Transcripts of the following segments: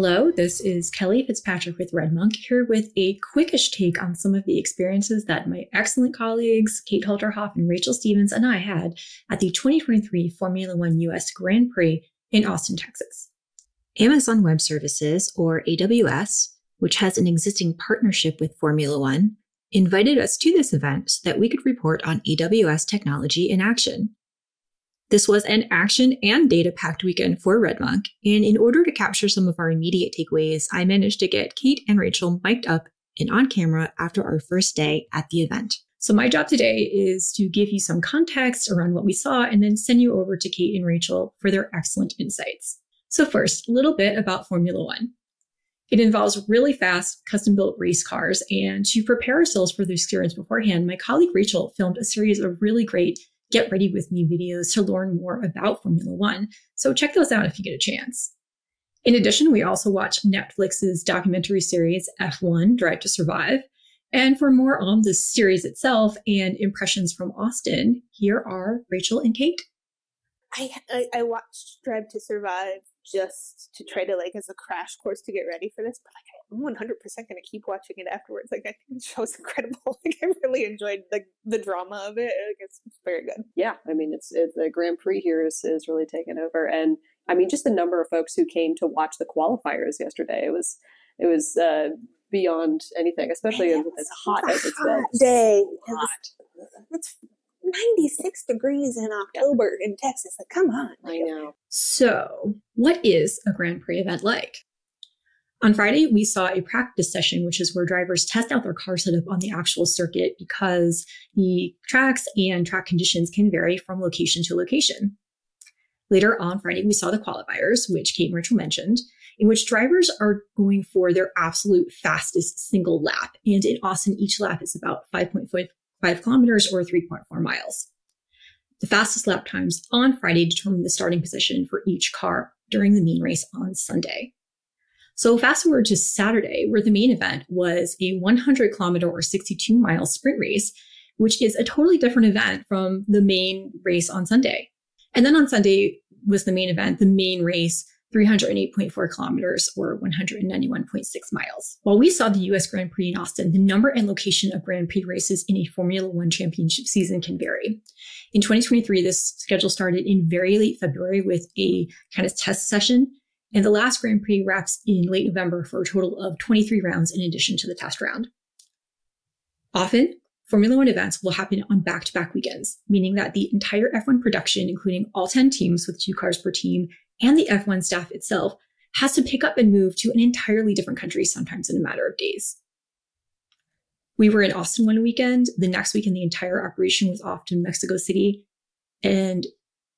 Hello, this is Kelly Fitzpatrick with RedMonk here with a quickish take on some of the experiences that my excellent colleagues, Kate Holterhoff and Rachel Stephens, and I had at the 2023 Formula One US Grand Prix in Austin, Texas. Amazon Web Services, or AWS, which has an existing partnership with Formula One, invited us to this event so that we could report on AWS technology in action. This was an action and data packed weekend for RedMonk, and in order to capture some of our immediate takeaways, I managed to get Kate and Rachel mic'd up and on camera after our first day at the event. So, my job today is to give you some context around what we saw and then send you over to Kate and Rachel for their excellent insights. So, first, a little bit about Formula One. It involves really fast, custom built race cars. And to prepare ourselves for the experience beforehand, my colleague Rachel filmed a series of really great get ready with me videos to learn more about Formula One. So check those out if you get a chance. In addition, we also watch Netflix's documentary series F1 Drive to Survive. And for more on the series itself and impressions from Austin, here are Rachel and Kate. I, I, I watched Drive to Survive just to try to like as a crash course to get ready for this, but like I'm 100 percent gonna keep watching it afterwards. Like I think the show's incredible. like I really enjoyed like the drama of it. Like, it's, it's very good. Yeah, I mean it's, it's the Grand Prix here is is really taken over, and I mean just the number of folks who came to watch the qualifiers yesterday. It was it was uh, beyond anything, especially as, hot as it's been. Day. Hot. It's 96 degrees in October in Texas. Like, come on. I know. So, what is a Grand Prix event like? On Friday, we saw a practice session, which is where drivers test out their car setup on the actual circuit because the tracks and track conditions can vary from location to location. Later on Friday, we saw the qualifiers, which Kate and Rachel mentioned, in which drivers are going for their absolute fastest single lap. And in Austin, each lap is about 5.5 kilometers or 3.4 miles. The fastest lap times on Friday determine the starting position for each car during the main race on Sunday. So fast forward to Saturday, where the main event was a 100 kilometer or 62 mile sprint race, which is a totally different event from the main race on Sunday. And then on Sunday was the main event, the main race, 308.4 kilometers or 191.6 miles. While we saw the US Grand Prix in Austin, the number and location of Grand Prix races in a Formula One championship season can vary. In 2023, this schedule started in very late February with a kind of test session and the last Grand Prix wraps in late November for a total of 23 rounds in addition to the test round. Often, Formula One events will happen on back to back weekends, meaning that the entire F1 production, including all 10 teams with two cars per team, and the F1 staff itself, has to pick up and move to an entirely different country, sometimes in a matter of days. We were in Austin one weekend. The next weekend, the entire operation was off to Mexico City. And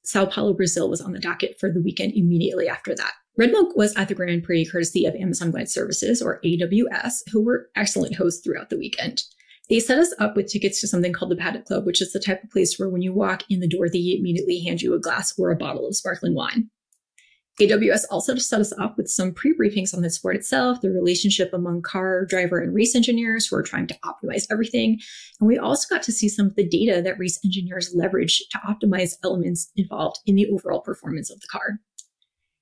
Sao Paulo, Brazil was on the docket for the weekend immediately after that. RedMonk was at the Grand Prix courtesy of Amazon Web Services, or AWS, who were excellent hosts throughout the weekend. They set us up with tickets to something called the Paddock Club, which is the type of place where when you walk in the door, they immediately hand you a glass or a bottle of sparkling wine. AWS also set us up with some pre briefings on the sport itself, the relationship among car, driver, and race engineers who are trying to optimize everything. And we also got to see some of the data that race engineers leverage to optimize elements involved in the overall performance of the car.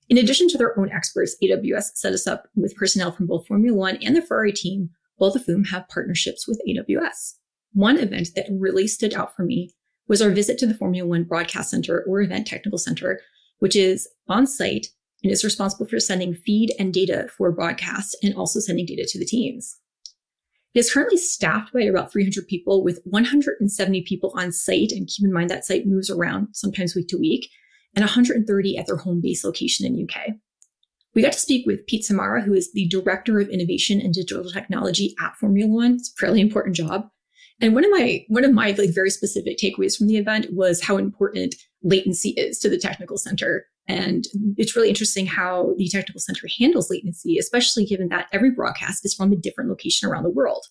In addition to their own experts, AWS set us up with personnel from both Formula One and the Ferrari team, both of whom have partnerships with AWS. One event that really stood out for me was our visit to the Formula One Broadcast Center or Event Technical Center, which is on site and is responsible for sending feed and data for broadcasts and also sending data to the teams. It is currently staffed by about 300 people with 170 people on site. And keep in mind that site moves around sometimes week to week and 130 at their home base location in UK. We got to speak with Pete Samara, who is the Director of Innovation and Digital Technology at Formula One. It's a fairly important job. And one of my one of my like very specific takeaways from the event was how important latency is to the technical center. And it's really interesting how the technical center handles latency, especially given that every broadcast is from a different location around the world.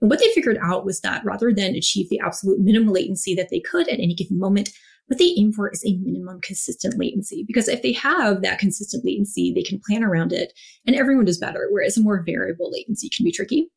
And what they figured out was that rather than achieve the absolute minimum latency that they could at any given moment, what they aim for is a minimum consistent latency. Because if they have that consistent latency, they can plan around it and everyone does better. Whereas a more variable latency can be tricky.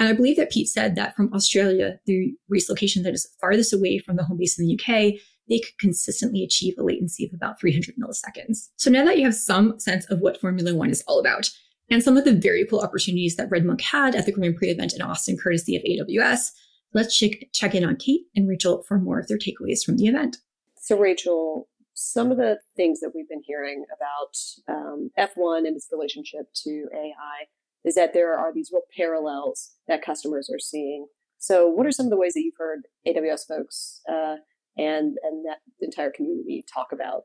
And I believe that Pete said that from Australia, the race location that is farthest away from the home base in the UK, they could consistently achieve a latency of about 300 milliseconds. So now that you have some sense of what Formula One is all about, and some of the very cool opportunities that RedMonk had at the Grand Prix event in Austin, courtesy of AWS, let's check, check in on Kate and Rachel for more of their takeaways from the event. So, Rachel, some of the things that we've been hearing about um, F1 and its relationship to AI is that there are these real parallels that customers are seeing. So, what are some of the ways that you've heard AWS folks uh, and and that entire community talk about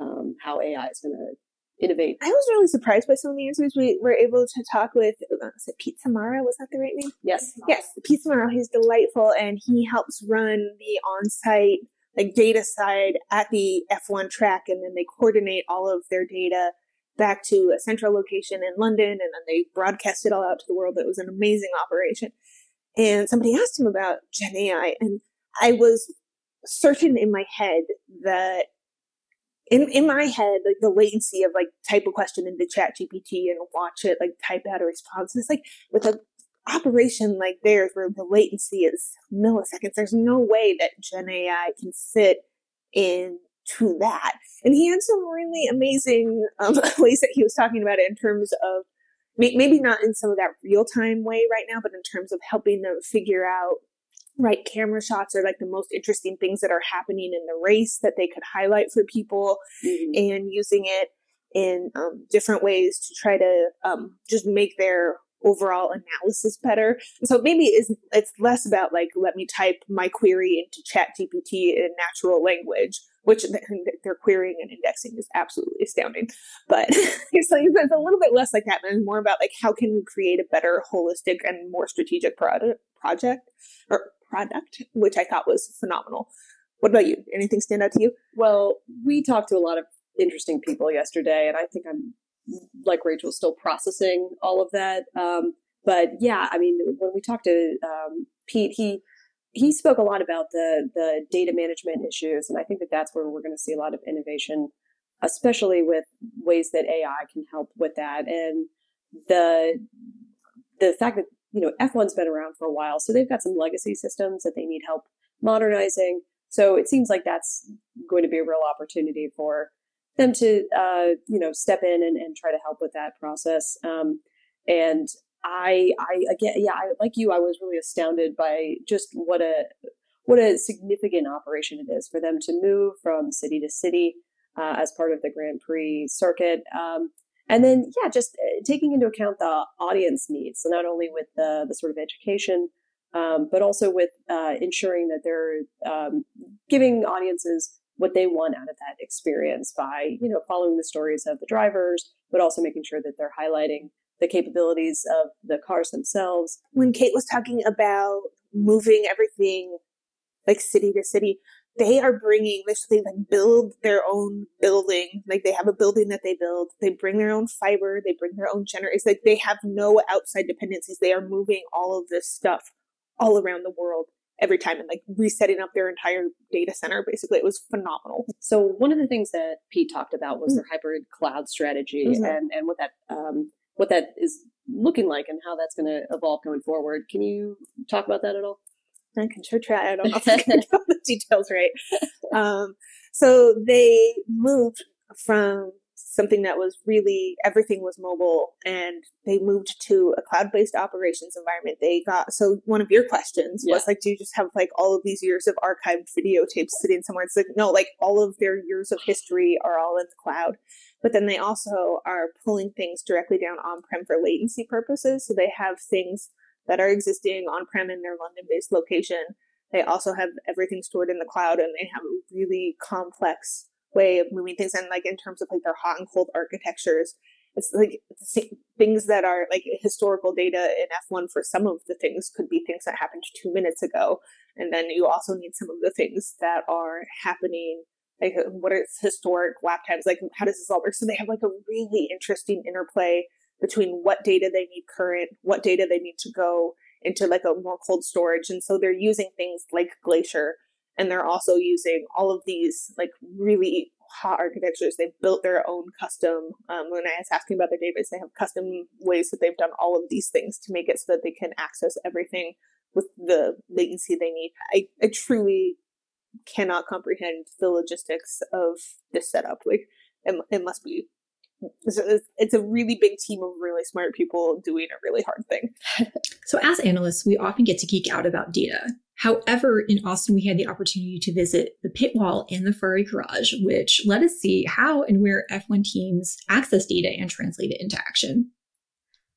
um, how AI is going to innovate. I was really surprised by some of the answers. We were able to talk with, uh, was it Pete Samara? Was that the right name? Yes. Yes, Pete Samara. He's delightful and he helps run the on site like data side at the F1 track and then they coordinate all of their data back to a central location in London and then they broadcast it all out to the world. It was an amazing operation. And somebody asked him about Gen AI and I was certain in my head that in in my head, like the latency of like type a question into Chat GPT and watch it like type out a response. It's like with a operation like theirs where the latency is milliseconds, there's no way that Gen AI can fit into that. And he had some really amazing um, ways that he was talking about it in terms of maybe not in some of that real time way right now, but in terms of helping them figure out right camera shots are like the most interesting things that are happening in the race that they could highlight for people mm-hmm. and using it in um, different ways to try to um, just make their overall analysis better. And so maybe it's, it's less about like, let me type my query into chat GPT in natural language, which they're querying and indexing is absolutely astounding. But it's like, it's a little bit less like that and more about like, how can we create a better holistic and more strategic product project or product, which I thought was phenomenal. What about you? Anything stand out to you? Well, we talked to a lot of interesting people yesterday, and I think I'm like Rachel, still processing all of that. Um, but yeah, I mean, when we talked to um, Pete, he he spoke a lot about the the data management issues, and I think that that's where we're going to see a lot of innovation, especially with ways that AI can help with that, and the the fact that you know, F1's been around for a while, so they've got some legacy systems that they need help modernizing. So it seems like that's going to be a real opportunity for them to, uh, you know, step in and, and try to help with that process. Um, and I, I again, yeah, I, like you, I was really astounded by just what a what a significant operation it is for them to move from city to city uh, as part of the Grand Prix circuit. Um, and then, yeah, just uh, taking into account the audience needs. So not only with the, the sort of education, um, but also with uh, ensuring that they're um, giving audiences what they want out of that experience by, you know, following the stories of the drivers, but also making sure that they're highlighting the capabilities of the cars themselves. When Kate was talking about moving everything like city to city, they are bringing this they like build their own building like they have a building that they build they bring their own fiber they bring their own generators like they have no outside dependencies they are moving all of this stuff all around the world every time and like resetting up their entire data center basically it was phenomenal so one of the things that pete talked about was mm-hmm. their hybrid cloud strategy mm-hmm. and and what that um what that is looking like and how that's going to evolve going forward can you talk about that at all I can sure try. I don't know if I can the details right. Um, so they moved from something that was really everything was mobile and they moved to a cloud-based operations environment they got so one of your questions yeah. was like do you just have like all of these years of archived videotapes sitting somewhere it's like no like all of their years of history are all in the cloud but then they also are pulling things directly down on-prem for latency purposes so they have things that are existing on prem in their London based location. They also have everything stored in the cloud and they have a really complex way of moving things. And like in terms of like their hot and cold architectures, it's like things that are like historical data in F1 for some of the things could be things that happened two minutes ago. And then you also need some of the things that are happening like what are historic lap times like how does this all work so they have like a really interesting interplay between what data they need current, what data they need to go into like a more cold storage. And so they're using things like Glacier and they're also using all of these like really hot architectures. They've built their own custom. Um, when I was asking about their database, they have custom ways that they've done all of these things to make it so that they can access everything with the latency they need. I, I truly cannot comprehend the logistics of this setup. Like it, it must be it's a really big team of really smart people doing a really hard thing. so, as analysts, we often get to geek out about data. However, in Austin, we had the opportunity to visit the pit wall and the Ferrari garage, which let us see how and where F1 teams access data and translate it into action.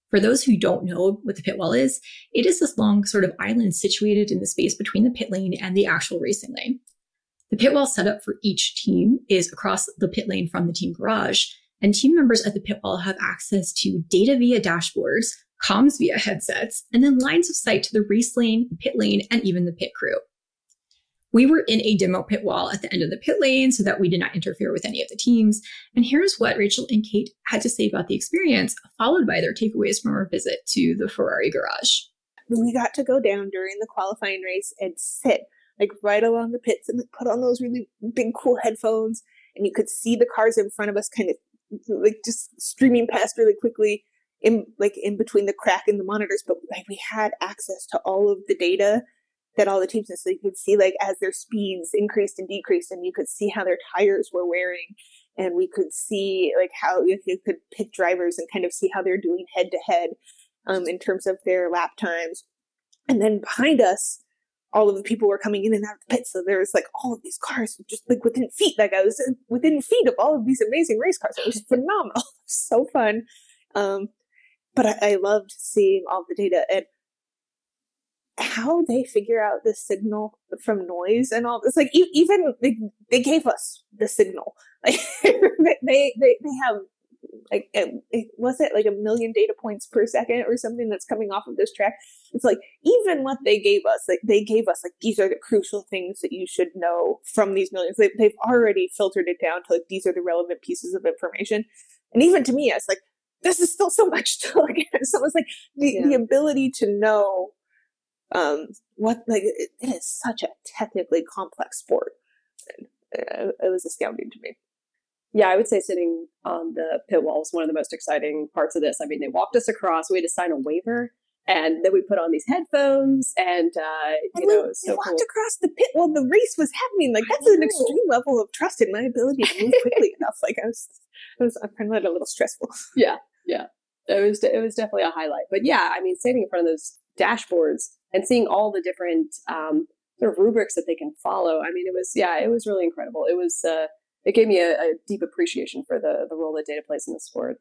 For those who don't know what the pit wall is, it is this long sort of island situated in the space between the pit lane and the actual racing lane. The pit wall setup for each team is across the pit lane from the team garage, and team members at the pit wall have access to data via dashboards, comms via headsets, and then lines of sight to the race lane, the pit lane, and even the pit crew. We were in a demo pit wall at the end of the pit lane so that we did not interfere with any of the teams. And here's what Rachel and Kate had to say about the experience, followed by their takeaways from our visit to the Ferrari garage. We got to go down during the qualifying race and sit like right along the pits and put on those really big cool headphones and you could see the cars in front of us kind of like just streaming past really quickly in like in between the crack in the monitors, but like we had access to all of the data that all the teams had. So you could see like as their speeds increased and decreased, and you could see how their tires were wearing, and we could see like how you, you could pick drivers and kind of see how they're doing head to head um in terms of their lap times. And then behind us, all of the people were coming in and out of the pit. So there was like all of these cars just like within feet. Like I was within feet of all of these amazing race cars. It was phenomenal. so fun. Um, but I, I loved seeing all the data and how they figure out the signal from noise and all this. Like even they, they gave us the signal. Like they, they, they have like it, was it like a million data points per second or something that's coming off of this track it's like even what they gave us like they gave us like these are the crucial things that you should know from these millions they, they've already filtered it down to like these are the relevant pieces of information and even to me it's like this is still so much to look at so it's like the, yeah. the ability to know um what like it, it is such a technically complex sport uh, it was astounding to me yeah, I would say sitting on the pit wall was one of the most exciting parts of this. I mean, they walked us across. We had to sign a waiver, and then we put on these headphones, and uh, you and know, we, so we walked cool. across the pit while the race was happening. Like that's an extreme level of trust in my ability to move quickly enough. Like I was, I was, I found that a little stressful. Yeah, yeah, it was, it was definitely a highlight. But yeah, I mean, standing in front of those dashboards and seeing all the different um, sort of rubrics that they can follow. I mean, it was, yeah, it was really incredible. It was. Uh, it gave me a, a deep appreciation for the the role that data plays in the sport.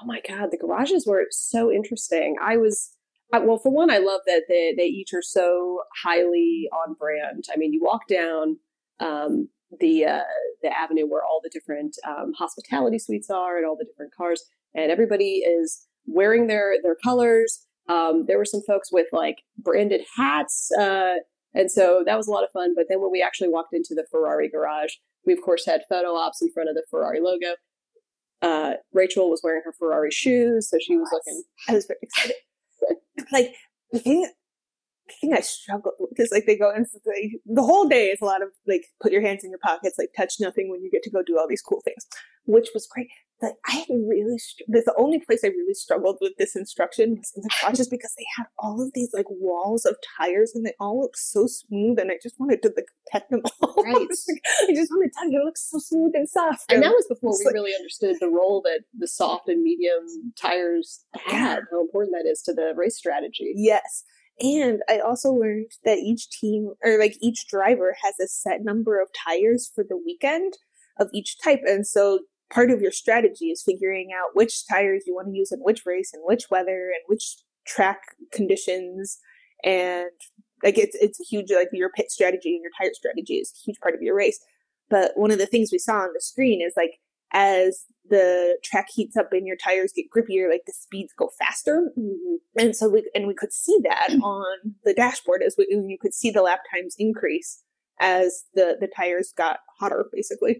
Oh my god, the garages were so interesting. I was well, for one, I love that they they each are so highly on brand. I mean, you walk down um, the uh, the avenue where all the different um, hospitality suites are and all the different cars, and everybody is wearing their their colors. Um, there were some folks with like branded hats, uh, and so that was a lot of fun. But then when we actually walked into the Ferrari garage, we of course had photo ops in front of the Ferrari logo. Uh, Rachel was wearing her Ferrari shoes, so she was looking. I was very excited. like the thing, the thing I struggle because like they go and like, the whole day is a lot of like put your hands in your pockets, like touch nothing when you get to go do all these cool things, which was great But I really, the only place I really struggled with this instruction was in the garages because they had all of these like walls of tires and they all looked so smooth and I just wanted to like pet them all. Right. I just wanted to tell you, it looks so smooth and soft. And, and that was before we like, really understood the role that the soft and medium tires had, how important that is to the race strategy. Yes. And I also learned that each team or like each driver has a set number of tires for the weekend of each type. And so part of your strategy is figuring out which tires you want to use in which race and which weather and which track conditions and like it's it's a huge like your pit strategy and your tire strategy is a huge part of your race but one of the things we saw on the screen is like as the track heats up and your tires get grippier like the speeds go faster mm-hmm. and so we and we could see that on the dashboard as we you could see the lap times increase as the the tires got hotter basically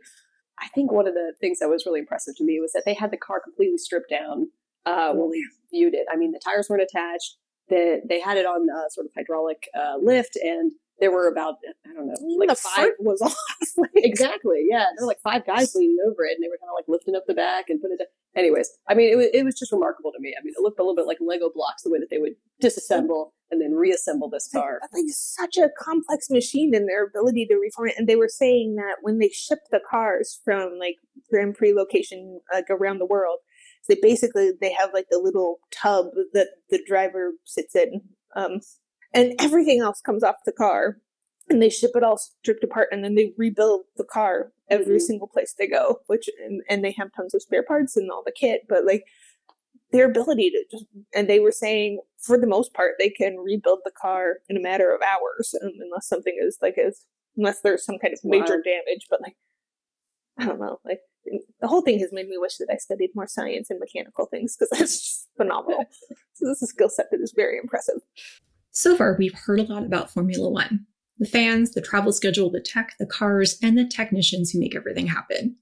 I think one of the things that was really impressive to me was that they had the car completely stripped down uh, when we viewed it. I mean, the tires weren't attached. The, they had it on a sort of hydraulic uh, lift, and there were about I don't know, like the five was off. exactly, yeah. There were like five guys leaning over it, and they were kind of like lifting up the back and putting it. Down. Anyways, I mean, it was it was just remarkable to me. I mean, it looked a little bit like Lego blocks the way that they would disassemble and then reassemble this car. Like it's such a complex machine and their ability to reform it. And they were saying that when they ship the cars from like Grand Prix location like around the world, they basically they have like the little tub that the driver sits in, um, and everything else comes off the car, and they ship it all stripped apart, and then they rebuild the car every mm-hmm. single place they go. Which and, and they have tons of spare parts and all the kit, but like their ability to just and they were saying for the most part they can rebuild the car in a matter of hours um, unless something is like as unless there's some kind of major wow. damage but like i don't know like the whole thing has made me wish that i studied more science and mechanical things because that's just phenomenal so this is a skill set that is very impressive so far we've heard a lot about formula one. The fans the travel schedule the tech the cars and the technicians who make everything happen.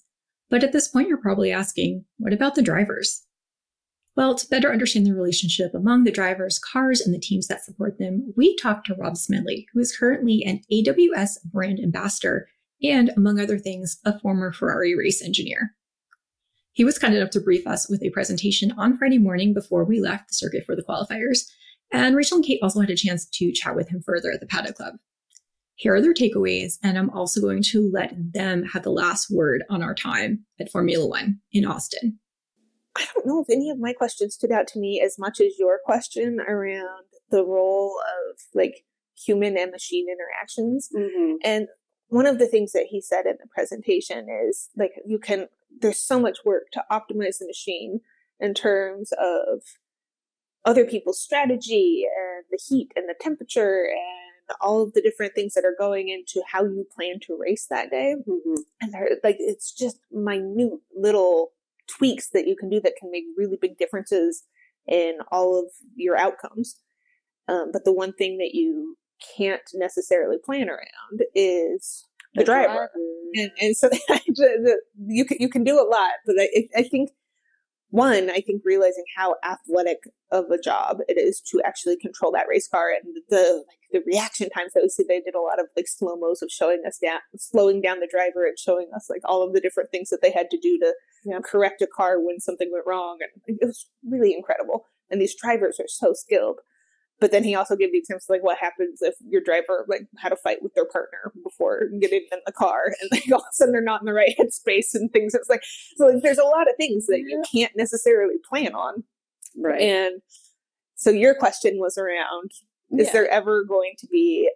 But at this point you're probably asking what about the drivers? Well, to better understand the relationship among the drivers, cars, and the teams that support them, we talked to Rob Smedley, who is currently an AWS brand ambassador and, among other things, a former Ferrari race engineer. He was kind enough to brief us with a presentation on Friday morning before we left the circuit for the qualifiers, and Rachel and Kate also had a chance to chat with him further at the Paddock Club. Here are their takeaways, and I'm also going to let them have the last word on our time at Formula One in Austin. I don't know if any of my questions stood out to me as much as your question around the role of like human and machine interactions. Mm-hmm. And one of the things that he said in the presentation is like you can there's so much work to optimize the machine in terms of other people's strategy and the heat and the temperature and all of the different things that are going into how you plan to race that day. Mm-hmm. And they're like it's just minute little tweaks that you can do that can make really big differences in all of your outcomes. Um, but the one thing that you can't necessarily plan around is the, the driver. driver. And, and so you can, you can do a lot, but I, I think one, I think realizing how athletic of a job it is to actually control that race car and the like the reaction times that we see. They did a lot of like slow mos of showing us down, slowing down the driver and showing us like all of the different things that they had to do to you know, correct a car when something went wrong, and it was really incredible. And these drivers are so skilled. But then he also gave the examples like what happens if your driver like had a fight with their partner before getting in the car, and like all of a sudden they're not in the right headspace and things. It's like so like there's a lot of things that you can't necessarily plan on, right? And so your question was around: Is yeah. there ever going to be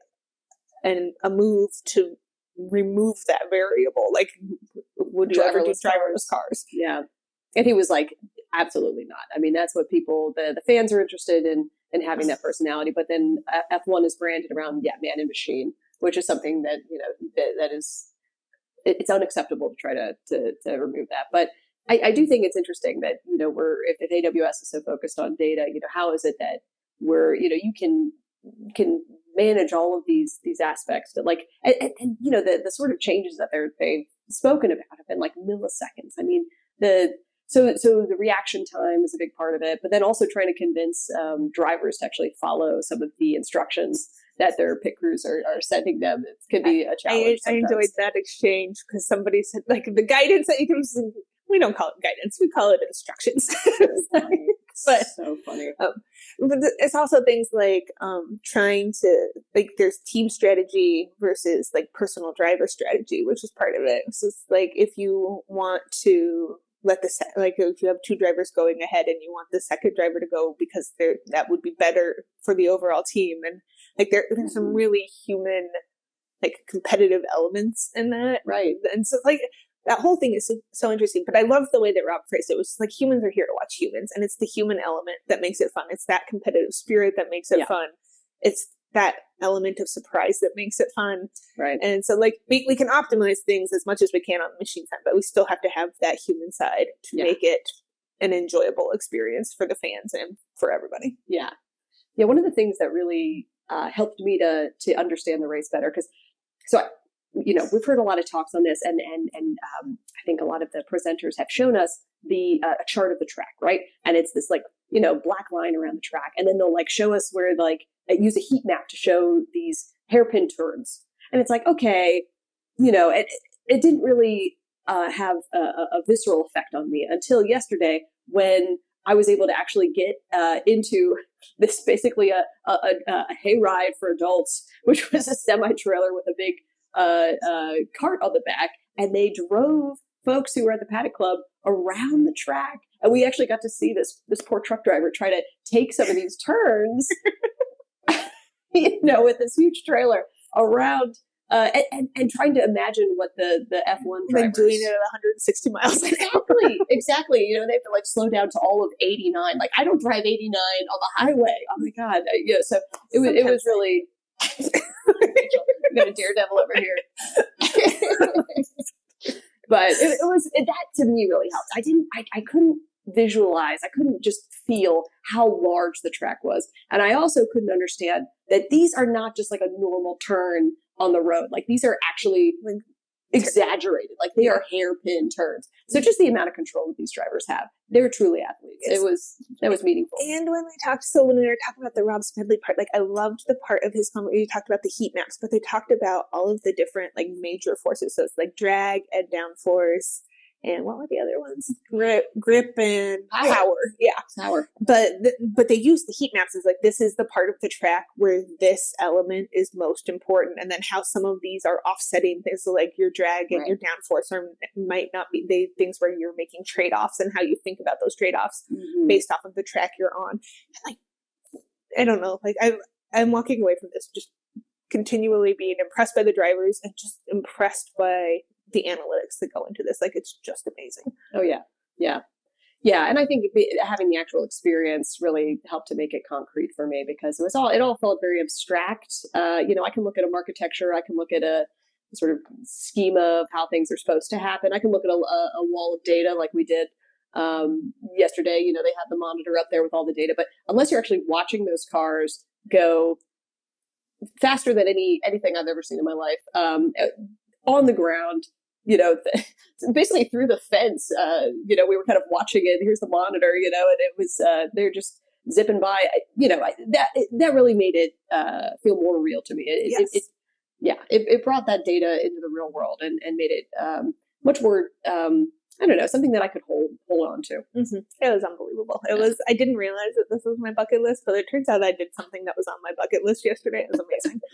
an a move to remove that variable? Like, would you ever do driverless cars? Yeah, and he was like, absolutely not. I mean, that's what people the the fans are interested in and having that personality. But then uh, F1 is branded around, yeah, man and machine, which is something that, you know, that, that is, it's unacceptable to try to, to, to remove that. But I, I, do think it's interesting that, you know, we're, if, if AWS is so focused on data, you know, how is it that we're, you know, you can, can manage all of these, these aspects that like, and, and, and you know, the, the sort of changes that they're, they've spoken about have been like milliseconds. I mean, the, so so the reaction time is a big part of it but then also trying to convince um, drivers to actually follow some of the instructions that their pit crews are, are sending them. It could be a challenge i, I enjoyed that exchange because somebody said like the guidance that you can we don't call it guidance we call it instructions. But so funny. um, but it's also things like um, trying to like there's team strategy versus like personal driver strategy which is part of it. So it's like if you want to let the se- like if you have two drivers going ahead and you want the second driver to go because they that would be better for the overall team and like there there's some mm-hmm. really human like competitive elements in that right and so like that whole thing is so, so interesting but i love the way that rob phrased it. it was like humans are here to watch humans and it's the human element that makes it fun it's that competitive spirit that makes it yeah. fun it's that element of surprise that makes it fun. Right. And so like we, we can optimize things as much as we can on the machine side, but we still have to have that human side to yeah. make it an enjoyable experience for the fans and for everybody. Yeah. Yeah. One of the things that really uh, helped me to to understand the race better because so I, you know we've heard a lot of talks on this and and and um, I think a lot of the presenters have shown us the uh, chart of the track right and it's this like you know black line around the track and then they'll like show us where like use a heat map to show these hairpin turns. And it's like, okay, you know, it, it didn't really uh, have a, a, visceral effect on me until yesterday when I was able to actually get uh, into this basically a, a, a, a hayride for adults, which was a semi trailer with a big uh, uh, cart on the back, and they drove folks who were at the paddock club around the track, and we actually got to see this this poor truck driver try to take some of these turns, you know, with this huge trailer around. Uh, and, and, and trying to imagine what the the F one like doing it at 160 miles an hour. exactly exactly. You know they have to like slow down to all of 89 like I don't drive 89 on the highway. Oh my god. Uh, yeah so it was it was really I'm gonna daredevil over here. But it, it was it, that to me really helped. I didn't I, I couldn't visualize. I couldn't just feel how large the track was. And i also couldn't understand that these are not just like a normal turn on the road. Like these are actually like exaggerated. Like they are hairpin turns. So just the amount of control that these drivers have. They're truly athletes. It was that was meaningful. And when we talked, so when we were talking about the Rob Smedley part, like I loved the part of his comment where you talked about the heat maps, but they talked about all of the different like major forces. So it's like drag and downforce, and what were the other ones? Grip, grip, and Power. power. Yeah, power but th- but they use the heat maps as like this is the part of the track where this element is most important, and then how some of these are offsetting things. So like your drag and Right. your downforce are might not be they things where you're making trade offs and how you think about those trade offs Mhm. based off of the track you're on. And like, I don't know, like I'm I'm walking away from this just continually being impressed by the drivers and just impressed by the analytics that go into this. Like it's just amazing. Oh yeah, yeah, yeah. And I think having the actual experience really helped to make it concrete for me because it was all it all felt very abstract. Uh, you know, I can look at a architecture, I can look at a sort of schema of how things are supposed to happen. I can look at a, a, wall of data like we did um, yesterday. You know, they had the monitor up there with all the data, but unless you're actually watching those cars go faster than any anything I've ever seen in my life um, on the ground you know, basically through the fence. Uh, you know, we were kind of watching it. Here's the monitor, you know, and it was uh, they're just zipping by. I, you know, I, that it, that really made it uh, feel more real to me. It, it- Yes. it, yeah, it, it brought that data into the real world and, and made it um, much more. Um, I don't know, something that I could hold hold on to. Mm-hmm. It was unbelievable. It was. I didn't realize that this was my bucket list, but it turns out I did something that was on my bucket list yesterday. It was amazing.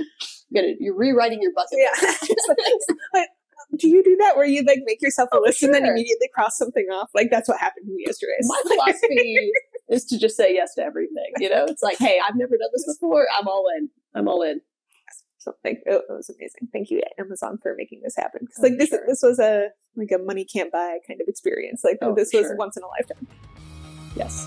You're, you're rewriting your bucket. yeah. Do you do that where you like make yourself a Oh, list and then immediately cross something off? Like that's what happened to me yesterday. My philosophy is to just say yes to everything. You know, it's like, hey, I've never done this before. I'm all in. I'm all in. So like it, it was amazing. Thank you Amazon for making this happen. 'Cause, Oh, like this sure. this was a like a money can't buy kind of experience. Like Oh, this was sure. once in a lifetime. Yes.